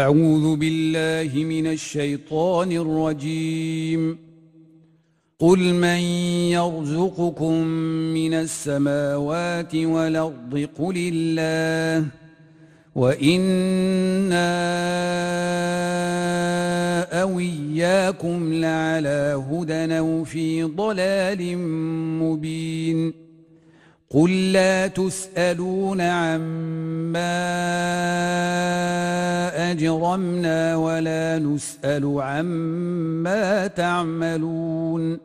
أعوذ بالله من الشيطان الرجيم. قل من يرزقكم من السماوات والأرض قل الله. وإنا أو إياكم لعلى هدى أو في ضلال مبين. قل لا تسألون عما أجرمنا ولا نسأل عما تعملون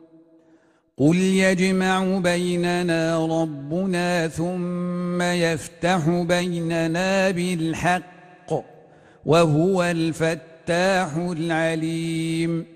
قل يجمع بيننا ربنا ثم يفتح بيننا بالحق وهو الفتاح العليم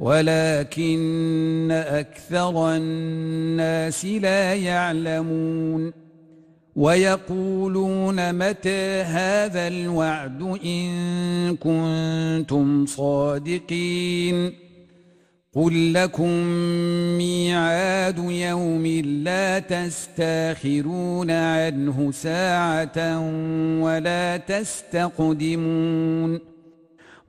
ولكن أكثر الناس لا يعلمون ويقولون متى هذا الوعد إن كنتم صادقين قل لكم ميعاد يوم لا تستأخرون عنه ساعة ولا تستقدمون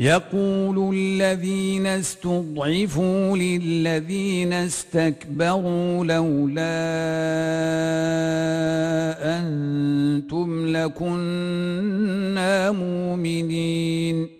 يقول الذين استضعفوا للذين استكبروا لولا أنتم لكنا مؤمنين.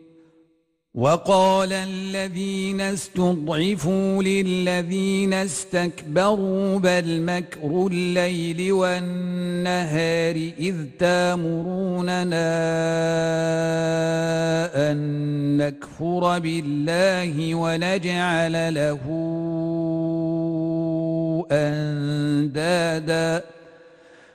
وقال الذين استضعفوا للذين استكبروا بل مكر الليل والنهار إذ تامروننا أن نكفر بالله ونجعل له أندادا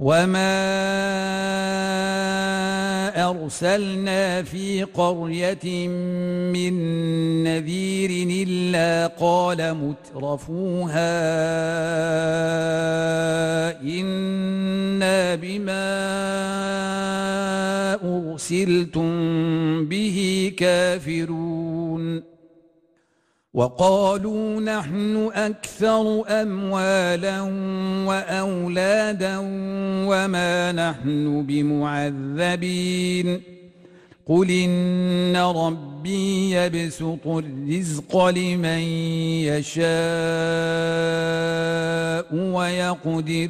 وما أرسلنا في قرية من نذير إلا قال مترفوها إنا بما أرسلتم به كافرون وقالوا نحن أكثر أموالا وأولادا وما نحن بمعذبين. قل إن ربي يبسط الرزق لمن يشاء ويقدر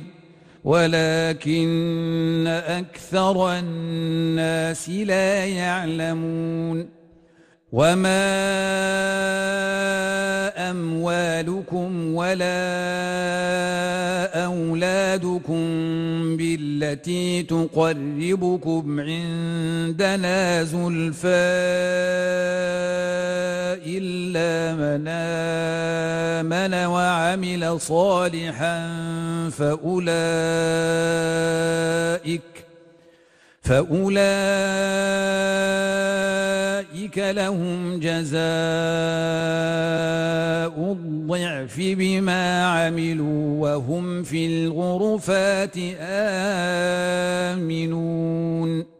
ولكن أكثر الناس لا يعلمون. وما أموالكم ولا أولادكم بالتي تقربكم عندنا زلفى إلا من آمن وعمل صالحا فأولئك فأولئك لهم جزاء الضعف بما عملوا وهم في الغرفات آمنون.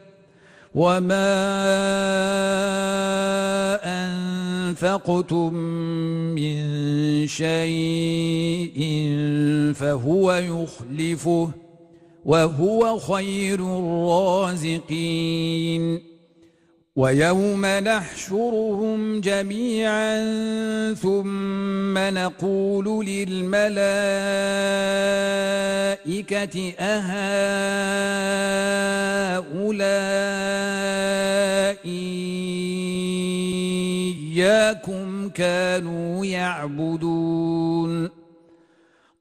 وما أنفقتم من شيء فهو يخلفه وهو خير الرازقين ويوم نحشرهم جميعا ثم نقول للملائكة أهؤلاء إياكم كانوا يعبدون.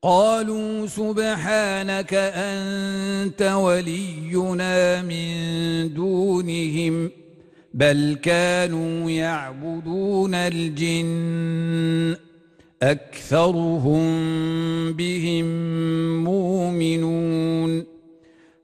قالوا سبحانك أنت ولينا من دونهم. بل كانوا يعبدون الجن أكثرهم بهم مؤمنون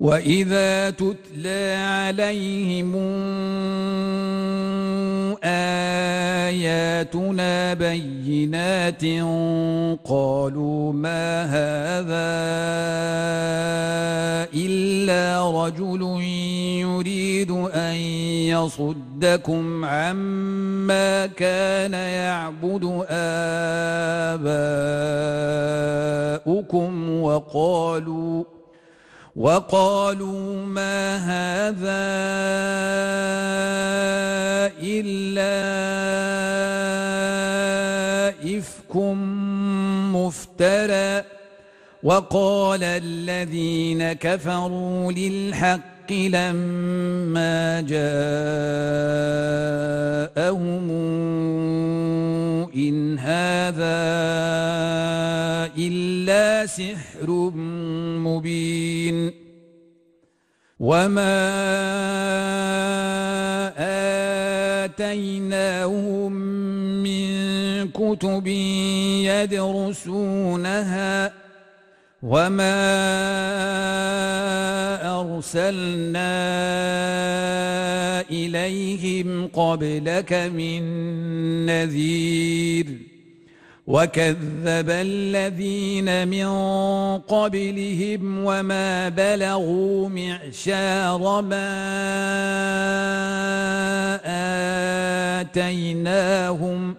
وإذا تتلى عليهم آياتنا بينات قالوا ما هذا إلا رجل يريد أن يصدكم عما كان يعبد آباؤكم وقالوا وقالوا ما هذا إلا إفك مفترى. وقال الذين كفروا للحق لما جاءهم إن هذا إلا سحر مبين وما آتيناهم من كتب يدرسونها وما أرسلنا إليهم قبلك من نذير وكذب الذين من قبلهم وما بلغوا معشار ما آتيناهم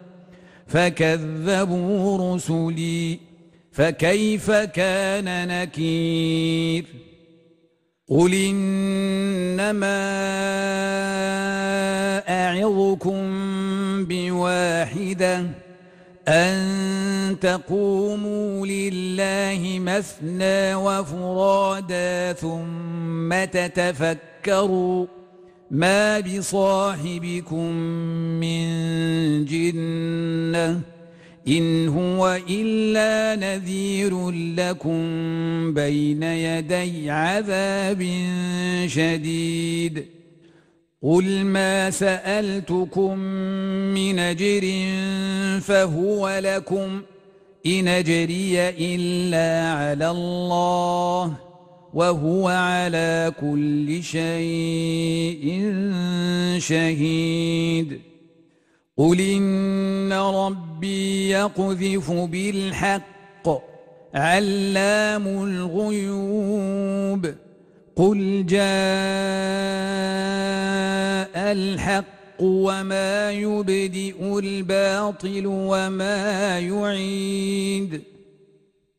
فكذبوا رسلي فكيف كان نكير؟ قل إنما أعظكم بواحدة أن تقوموا لله مثنى وفرادا ثم تتفكروا ما بصاحبكم من جنة. إن هو إلا نذير لكم بين يدي عذاب شديد. قل ما سألتكم من أجر فهو لكم. إن أجري إلا على الله وهو على كل شيء شهيد. قل إن ربي يقذف بالحق علام الغيوب قل جاء الحق وما يبدئ الباطل وما يعيد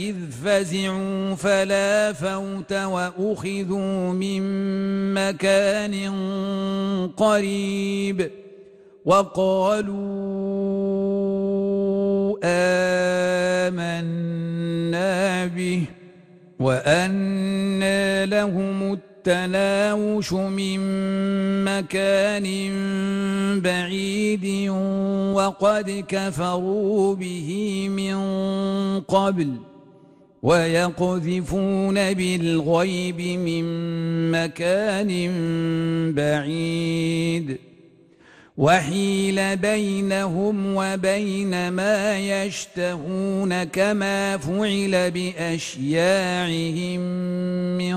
إذ فزعوا فلا فوت وأخذوا من مكان قريب وقالوا آمنا به وأنى لهم التناوش من مكان بعيد وقد كفروا به من قبل ويقذفون بالغيب من مكان بعيد. وحيل بينهم وبين ما يشتهون كما فعل بأشياعهم من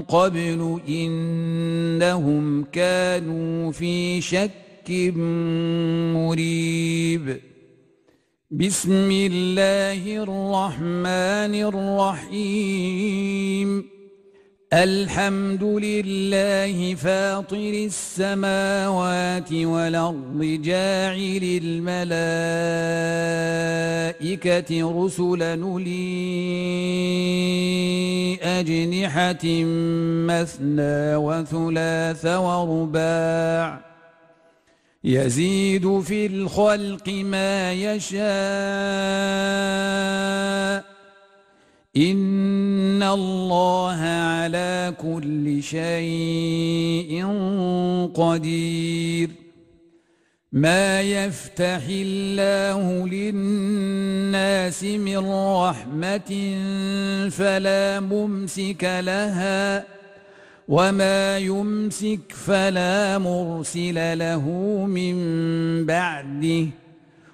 قبل إنهم كانوا في شك مريب. بسم الله الرحمن الرحيم. الحمد لله فاطر السماوات والأرض جاعل الملائكة رسلا لي أجنحة مثنى وثلاث ورباع. يزيد في الخلق ما يشاء. إن الله على كل شيء قدير. ما يفتح الله للناس من رحمة فلا ممسك لها. وما يمسك فلا مرسل له من بعده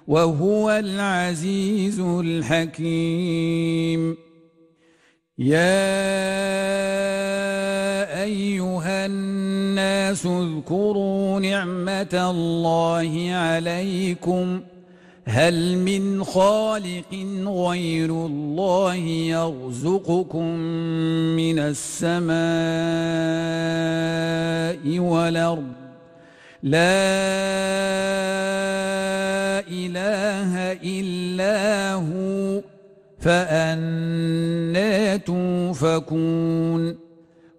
وهو العزيز الحكيم يا أيها الناس اذكروا نعمة الله عليكم هل من خالق غير الله يرزقكم من السماء والأرض؟ لا إله إلا هو فأنا توفكون.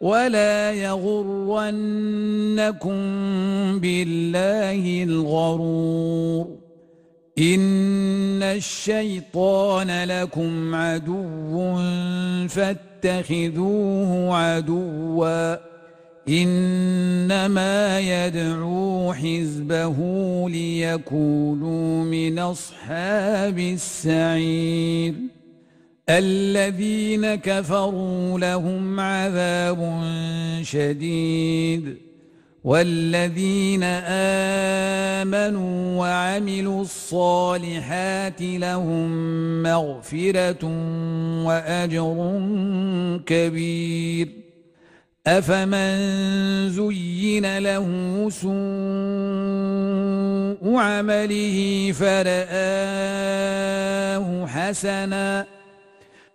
ولا يغرنكم بالله الغرور إن الشيطان لكم عدو فاتخذوه عدوا إنما يدعو حزبه ليكونوا من أصحاب السعير الذين كفروا لهم عذاب شديد والذين آمنوا وعملوا الصالحات لهم مغفرة وأجر كبير أفمن زين له سوء عمله فرآه حسناً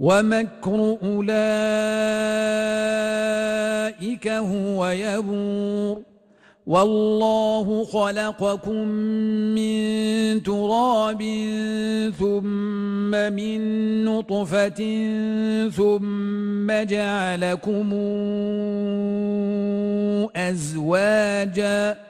ومكر أولئك هو يبور. والله خلقكم من تراب ثم من نطفة ثم جعلكم أزواجا.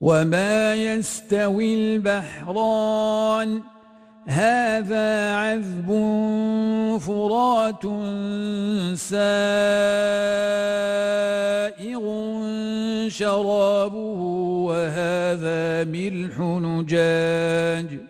وما يستوي البحران هذا عذب فرات سائغ شرابه وهذا ملح نجاج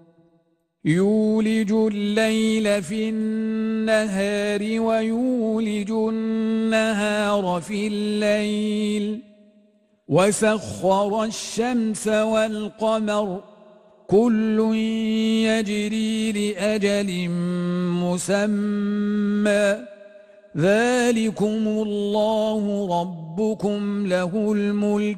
يولج الليل في النهار ويولج النهار في الليل. وسخر الشمس والقمر كل يجري لأجل مسمى. ذلكم الله ربكم له الملك.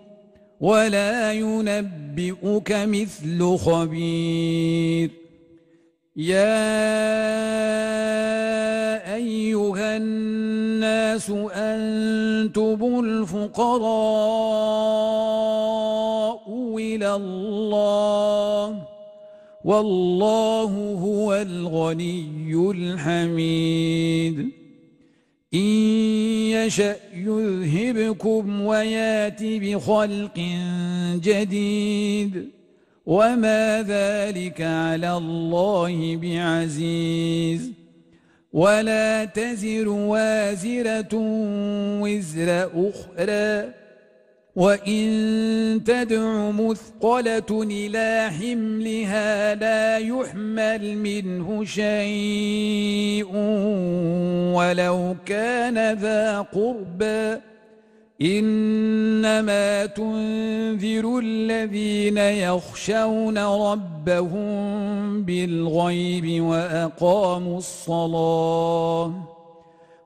ولا ينبئك مثل خبير. يا أيها الناس أنتم الفقراء إلى الله والله هو الغني الحميد. إن يشأ يذهبكم ويأتي بخلق جديد وما ذلك على الله بعزيز. ولا تزر وازرة وزر أخرى. وإن تدع مثقلة إلى حملها لا يحمل منه شيء ولو كان ذا قربى إنما تنذر الذين يخشون ربهم بالغيب وأقاموا الصلاة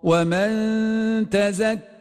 ومن تزكى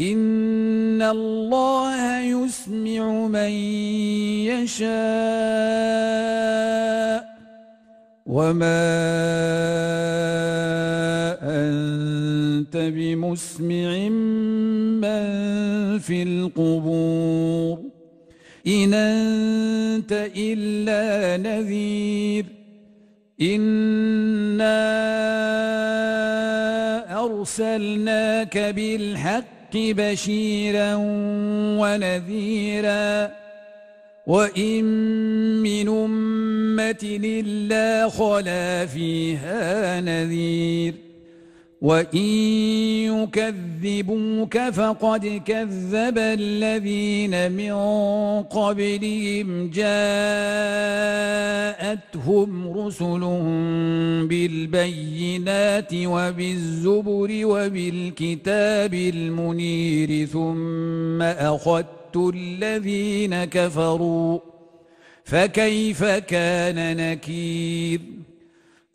إن الله يسمع من يشاء وما أنت بمسمع من في القبور إن أنت إلا نذير إنا أرسلناك بالحق بشيرا ونذيرا. وإن من أمة إلا خلا فيها نذير. وإن يكذبوك فقد كذب الذين من قبلهم جاءتهم رسلهم بالبينات وبالزبر وبالكتاب المنير ثم أخذت الذين كفروا فكيف كان نكير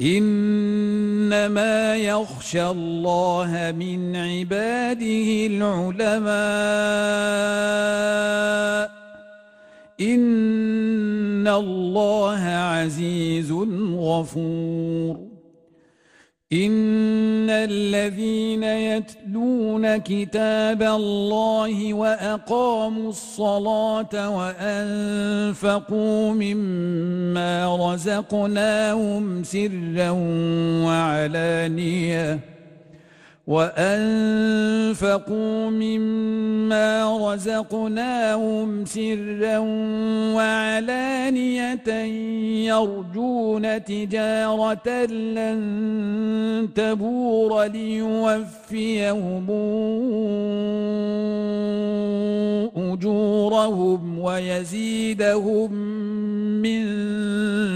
إنما يخشى الله من عباده العلماء. إن الله عزيز غفور. إن الذين يتلون كتاب الله وأقاموا الصلاة وأنفقوا مما رزقناهم سرا وعلانيةً وأنفقوا مما رزقناهم سرا وعلانية يرجون تجارة لن تبور ليوفيهم أجورهم ويزيدهم من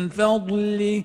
فضله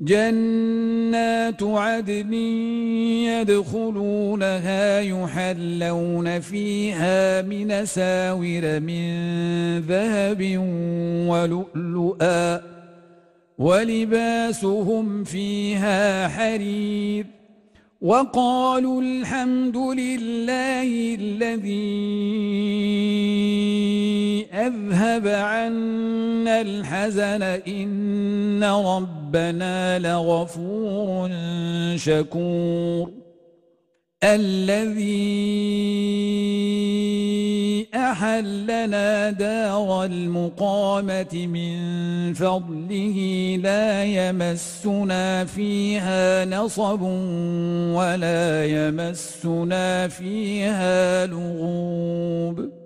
جنات عدن يدخلونها يحلون فيها من ساور من ذهب ولؤلؤا ولباسهم فيها حرير وقالوا الحمد لله الذي أذهب عنا الحزن إن ربنا لغفور شكور. الذي أحلنا دار المقامة من فضله لا يمسنا فيها نصب ولا يمسنا فيها لغوب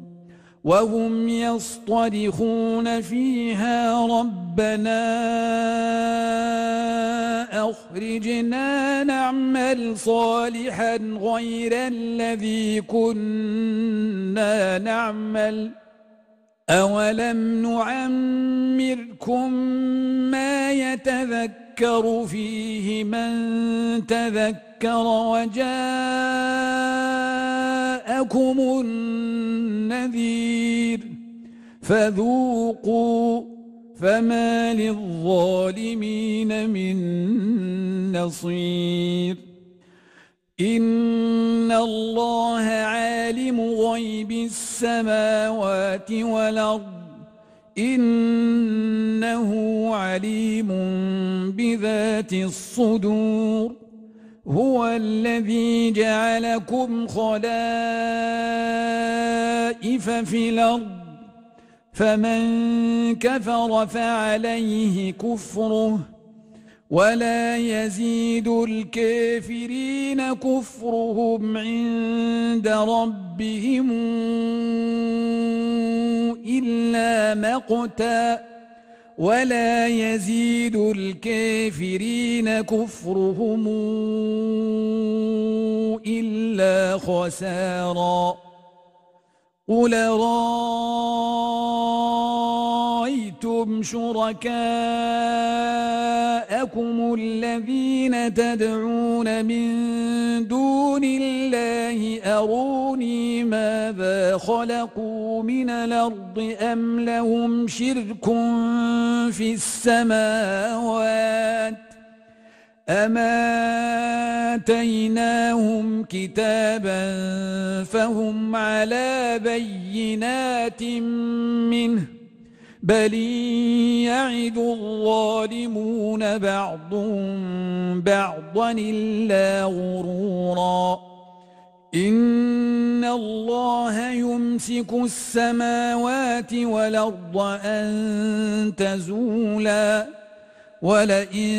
وهم يصطرخون فيها ربنا أخرجنا نعمل صالحا غير الذي كنا نعمل. أولم نعمركم ما يتذكر فيه من تذكر وجاءكم النذير فذوقوا فما للظالمين من نصير إن الله عالم غيب السماوات والأرض إنه عليم بذات الصدور هو الذي جعلكم خلائف في الأرض فمن كفر فعليه كفره ولا يزيد الكافرين كفرهم عند ربهم إلا مقتا. ولا يزيد الكافرين كفرهم إلا خسارا. قل رأيتم شركاءكم الذين تدعون من دون الله أروني ماذا خلقوا من الأرض أم لهم شرك في السماوات أما آتيناهم كتابا فهم على بينات منه بل يعد الظالمون بعضهم بعضا إلا غرورا إن الله يمسك السماوات والأرض أن تزولاً ولئن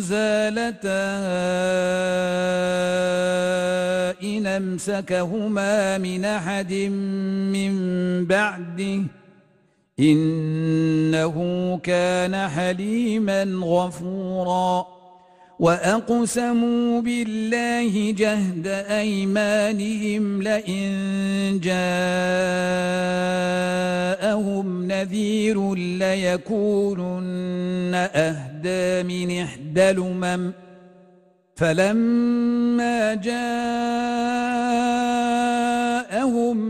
زالتا إن امسكهما من أحد من بعده إنه كان حليما غفوراً وأقسموا بالله جهد أيمانهم لئن جاءهم نذير ليكونن أهدى من إحدى الأمم فلما جاءهم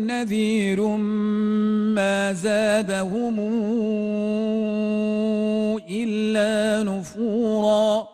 نذير ما زادهم إلا نفوراً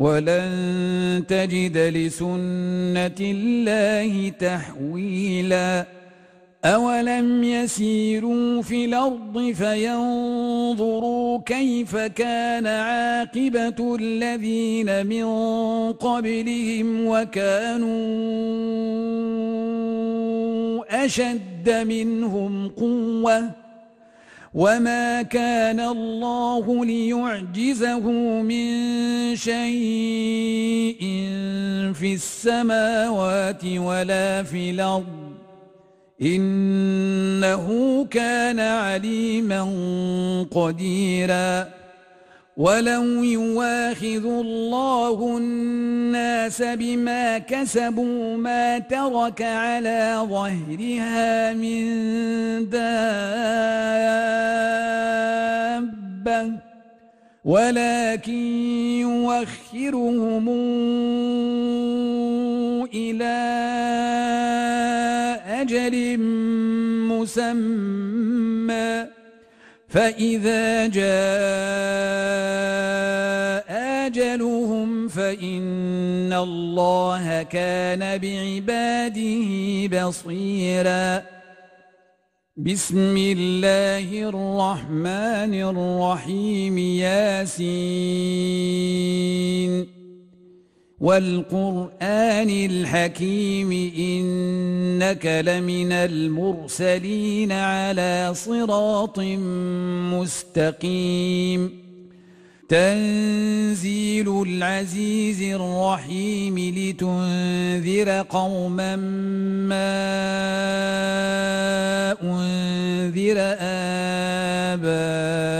ولن تجد لسنة الله تحويلا. أولم يسيروا في الأرض فينظروا كيف كان عاقبة الذين من قبلهم وكانوا أشد منهم قوةً وما كان الله ليعجزه من شيء في السماوات ولا في الأرض إنه كان عليما قديراً ولو يواخذ الله الناس بما كسبوا ما ترك على ظهرها من دابة ولكن يوخرهم إلى أجل مسمى فإذا جاء أجلهم فإن الله كان بعباده بصيرا. بسم الله الرحمن الرحيم ياسين. والقرآن الحكيم إنك لمن المرسلين على صراط مستقيم. تنزيل العزيز الرحيم لتنذر قوما ما أنذر آباؤهم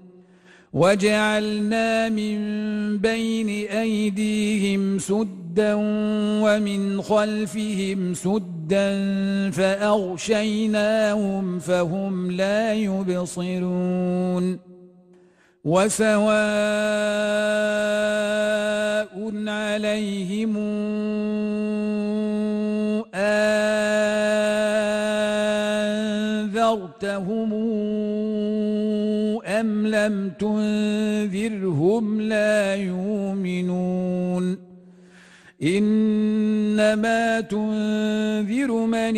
وجعلنا من بين أيديهم سدا ومن خلفهم سدا فأغشيناهم فهم لا يبصرون وسواء عليهم أنذرتهم أم لم تنذرهم لا يؤمنون إنما تنذر من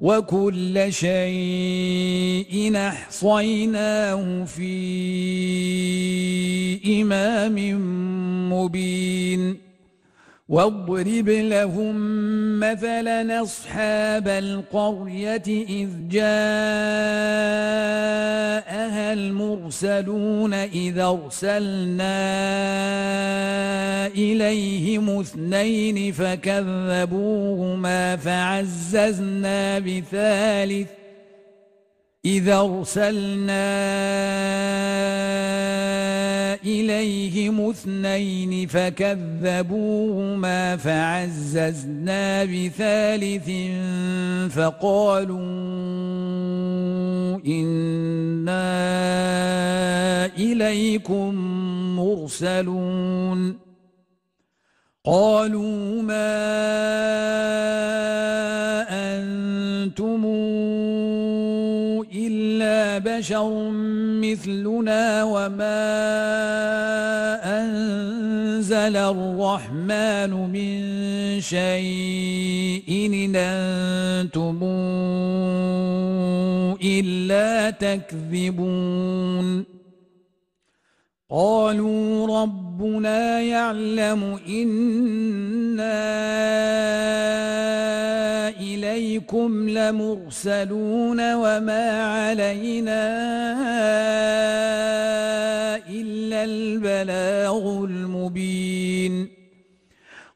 وكل شيء أحصيناه في إمام مبين. واضرب لهم مثلا أصحاب القرية إذ جاءها المرسلون إذا أرسلنا إليهم اثنين فكذبوهما فعززنا بثالث إذا أرسلنا إليهم اثنين فكذبوهما فعززنا بثالث فقالوا إنا إليكم مرسلون قالوا ما أنتم بشر مثلنا وما أنزل الرحمن من شيء إن أنتم إلا تكذبون قالوا ربنا يعلم إنا إليكم لمرسلون وما علينا إلا البلاغ المبين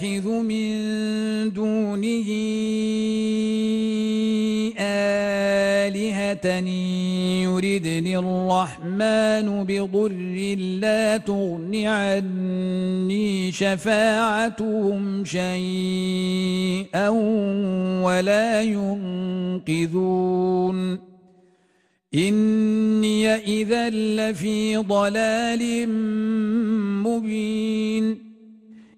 أتخذ من دونه آلهة يردني الرحمن بضر لا تغن عني شفاعتهم شيئا ولا ينقذون. إني إذا لفي ضلال مبين.